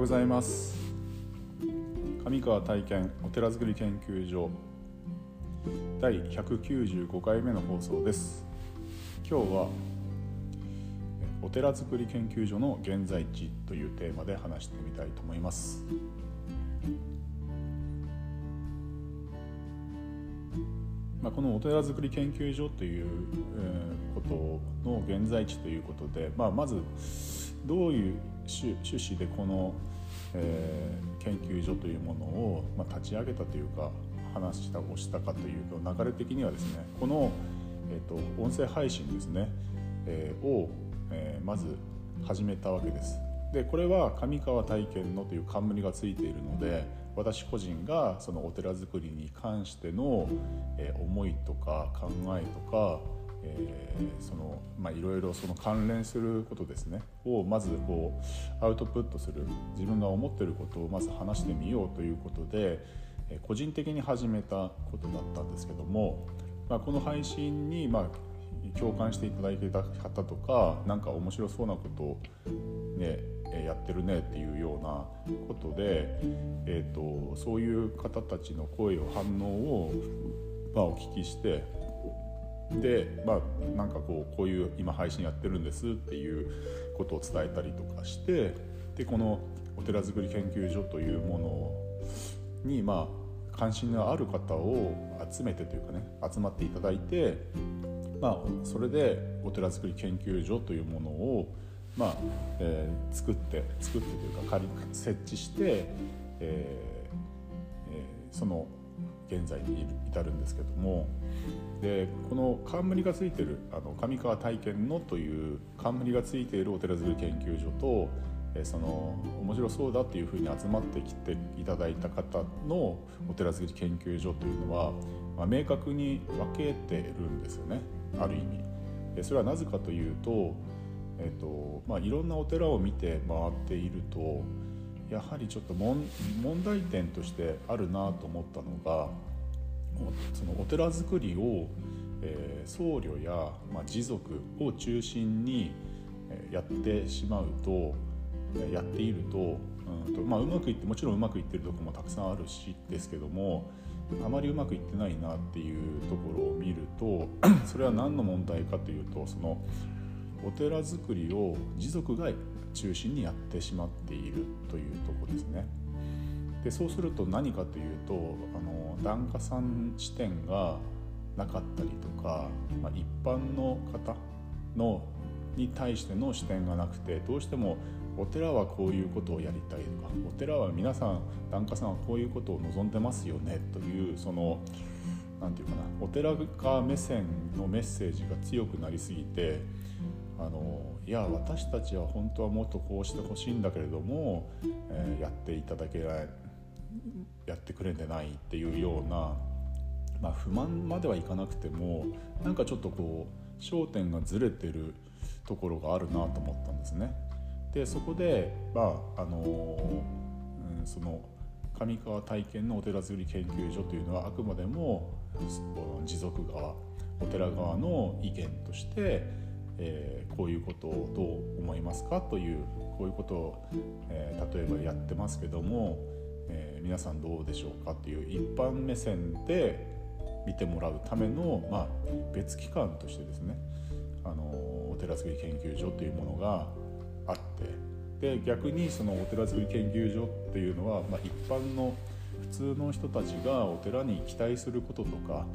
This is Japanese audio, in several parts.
ようございます。上川体験お寺づくり研究所第195回目の放送です。今日はお寺づくり研究所の現在地というテーマで話してみたいと思います。まあ、このお寺づくり研究所ということの現在地ということで、まあ、まずどういう趣旨でこの、えー、研究所というものを、まあ、立ち上げたというか話したをしたかというと流れ的にはですねこの、えーと、音声配信ですね、えー、を、えー、まず始めたわけです。でこれは上川体験のという冠がついているので私個人がそのお寺づくりに関しての、えー、思いとか考えとかえー、そのまあいろいろその関連することですね。をまずこうアウトプットする。自分が思ってることをまず話してみようということで、えー、個人的に始めたことだったんですけども、まあ、この配信にまあ共感していただいていた方とか何か面白そうなことをねやってるねっていうようなことで、えーと、そういう方たちの声を反応を、まあ、お聞きしてでまあなんかこうこういう今配信やってるんですっていうことを伝えたりとかしてでこのお寺づくり研究所というものにまあ関心のある方を集めてというかね集まっていただいてまあそれでお寺づくり研究所というものをまあ、えー、作って作ってというか仮設置して、えーえー、その現在に至るんですけどもでこの冠がついてるあの上川体験のという冠がついているお寺づくり研究所とその面白そうだっていうふうに集まってきていただいた方のお寺づくり研究所というのは、まあ、明確に分けてるんですよねある意味。それはなぜかというと,、えーとまあ、いろんなお寺を見て回っているとやはりちょっと問題点としてあるなと思ったのがそのお寺作りを、えー、僧侶や、まあ、持続を中心にやってしまうとやっているとうんと、まあ、うまくいってもちろんうまくいってるとこもたくさんあるしですけどもあまりうまくいってないなっていうところを見ると それは何の問題かというとそのお寺作りを持続が中心にやってしまっているというとこですね。でそうすると何かというとあの檀家さん視点がなかったりとか、まあ、一般の方のに対しての視点がなくてどうしてもお寺はこういうことをやりたいとかお寺は皆さん檀家さんはこういうことを望んでますよねというその何て言うかなお寺側目線のメッセージが強くなりすぎてあのいや私たちは本当はもっとこうしてほしいんだけれども、えー、やっていただけないやってくれてないっていうような、まあ、不満まではいかなくてもなんかちょっとこう焦点がずれてるところがあるなと思ったんですね。でそこで、まああのうん、その上川体験のお寺づくり研究所というのはあくまでも持続側お寺側の意見としてえー、こういうことをどう思いますかというこういうことを、えー、例えばやってますけども、えー、皆さんどうでしょうかっていう一般目線で見てもらうための、まあ、別機関としてですねあのお寺づくり研究所というものがあってで逆にそのお寺づくり研究所っていうのは、まあ、一般の普通の人たちがお寺に期待することとか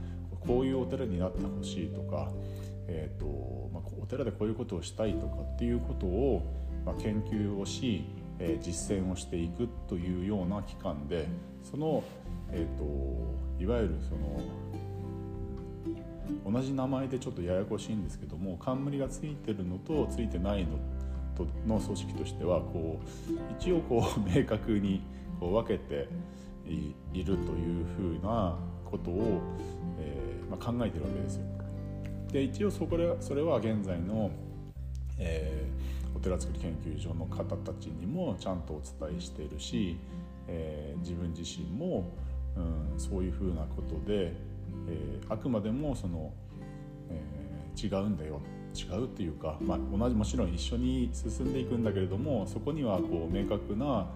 こういうお寺になってほしいとかえーとまあ、お寺でこういうことをしたいとかっていうことを、まあ、研究をし、えー、実践をしていくというような機関でその、えーと、いわゆるその同じ名前でちょっとややこしいんですけども冠がついてるのとついてないのとの組織としてはこう一応こう 明確にこう分けているというふうなことを、えーまあ、考えてるわけですよ。で一応そこでそれは現在の、えー、お寺作り研究所の方たちにもちゃんとお伝えしているし、えー、自分自身も、うん、そういうふうなことで、えー、あくまでもその、えー、違うんだよ違うっていうか、まあ、同じもちろん一緒に進んでいくんだけれどもそこにはこう明確な、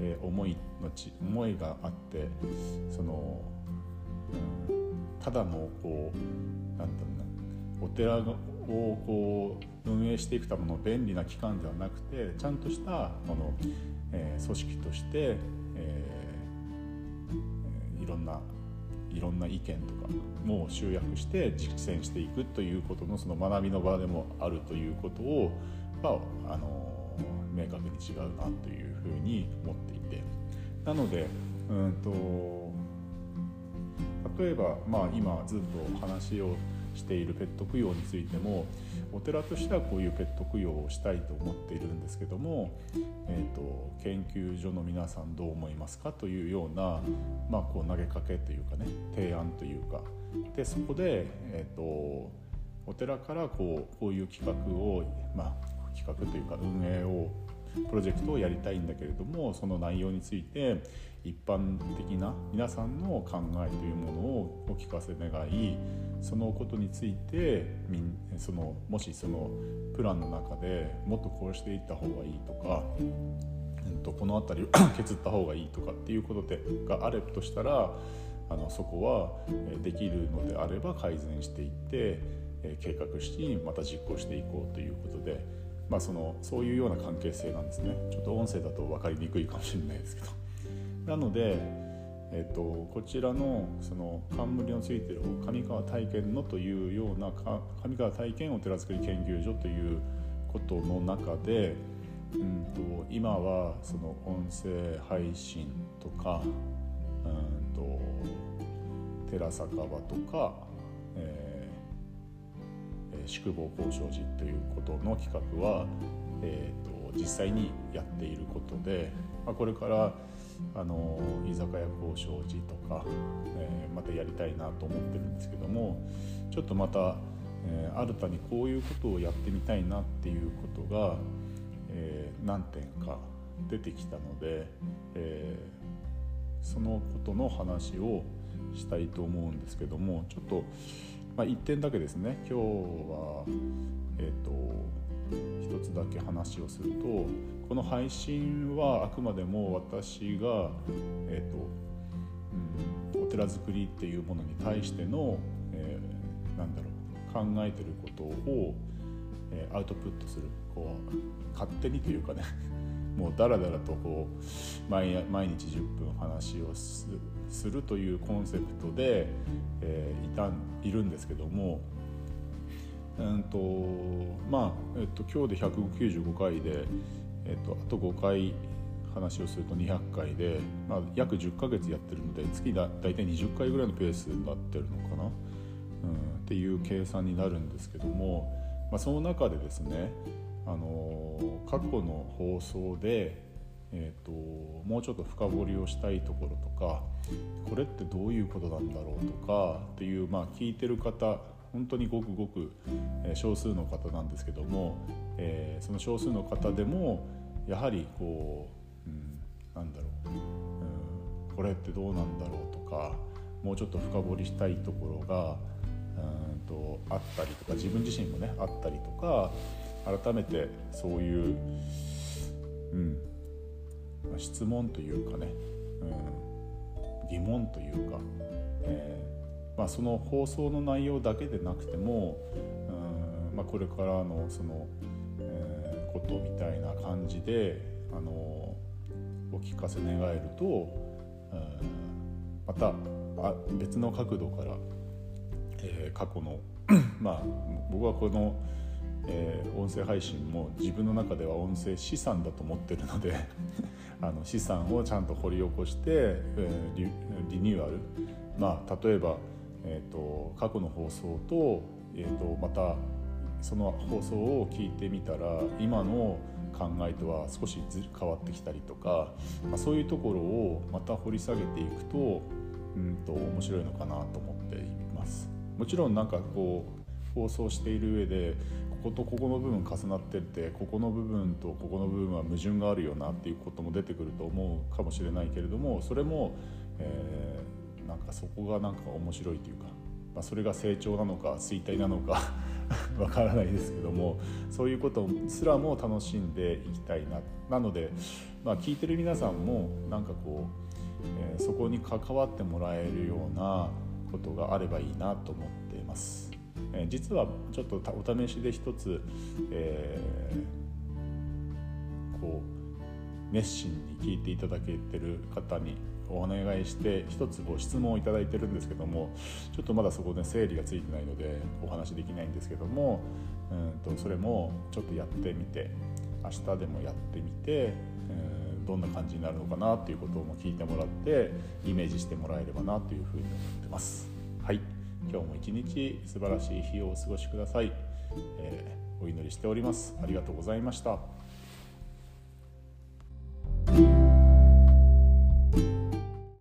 えー、思いのち思いがあってその、うん、ただのこうなんだろうお寺をこう運営していくための便利な機関ではなくてちゃんとしたこの、えー、組織として、えー、いろんないろんな意見とかも集約して実践していくということのその学びの場でもあるということを、まあ、あの明確に違うなというふうに思っていて。なのでうんと例えば、まあ、今ずっと話をしているペット供養についてもお寺としてはこういうペット供養をしたいと思っているんですけども、えーと、研究所の皆さんどう思いますかというような、まあ、こう投げかけというかね提案というか。でそこで、えーと、お寺からこうこういう企画を、まあ、企画というか運営をプロジェクトをやりたいんだけれどもその内容について一般的な皆さんの考えというものをお聞かせ願いそのことについてそのもしそのプランの中でもっとこうしていった方がいいとか、えっと、この辺りを 削った方がいいとかっていうことでがあるとしたらあのそこはできるのであれば改善していって計画しまた実行していこうということで、まあ、そのそういうような関係性なんですねちょっと音声だと分かりにくいかもしれないですけど。なので、えーと、こちらのその冠のついてる上川体験のというような上川体験お寺づくり研究所ということの中で、うんと、今はその音声配信とか、うんと、寺酒場とか、えー、宿坊交渉寺ということの企画は、えーと実際にやっていることで、まあ、これからあの居酒屋交渉時とか、えー、またやりたいなと思ってるんですけどもちょっとまた、えー、新たにこういうことをやってみたいなっていうことが、えー、何点か出てきたので、えそのことの話をしたいと思うんですけどもちょっと、まあ、1点だけですね。今日はえっ、と一つだけ話をするとこの配信はあくまでも私が、えーとうん、お寺作りっていうものに対しての、えー、なんだろう考えてることを、えー、アウトプットするこう勝手にというかね。もうだらだらとこう毎毎日10分話をするというコンセプトで、えー、いたいるんですけどもうんとまあ、えっと、今日で195回で、えっと、あと5回話をすると200回で、まあ、約10ヶ月やってるので月だ大体20回ぐらいのペースになってるのかな、うん、っていう計算になるんですけども、まあ、その中でですね、あの過去の放送で、えーと、もうちょっと深掘りをしたいところとかこれってどういうことなんだろうとかっていう、まあ、聞いてる方本当にごくごく少数の方なんですけども、えー、その少数の方でもやはりこう、うん、なんだろう、うん、これってどうなんだろうとかもうちょっと深掘りしたいところがうんとあったりとか自分自身もねあったりとか改めてそういう、うん質問というかね、うん、疑問というか、えーまあ、その放送の内容だけでなくてもうん、まあ、これからのその、えー、ことみたいな感じであのお聞かせ願えるとまたあ別の角度から、えー、過去の まあ僕はこの、えー、音声配信も自分の中では音声資産だと思ってるので あの資産をちゃんと掘り起こして、えー、リリニューアルまあ例えばえーと、過去の放送と,、えーと、またその放送を聞いてみたら今の考えとは少し変わってきたりとか、まあ、そういうところをまた掘り下げていくとうんと面白いのかなと思っています。もちろんなんかこう放送している上でこことここの部分重なってってここの部分とここの部分は矛盾があるよなっていうことも出てくると思うかもしれないけれどもそれも、えーなんかそこがなんか面白いというかまあ、それが成長なのか衰退なのか わからないですけどもそういうことすらも楽しんでいきたいななので、まあ、聞いてる皆さんもなんかこう、えー、そこに関わってもらえるようなことがあればいいなと思っています。え、実はちょっとお試しで一つ、えー、こう熱心に聞いていただけてる方にお願いして一つご質問を頂いてるんですけどもちょっとまだそこで整理がついてないのでお話できないんですけどもうんとそれもちょっとやってみて明日でもやってみて、うんどんな感じになるのかなっていうことも聞いてもらってイメージしてもらえればなというふうに思ってます。はい今日も一日素晴らしい日をお過ごしください、えー、お祈りしております。ありがとうございました。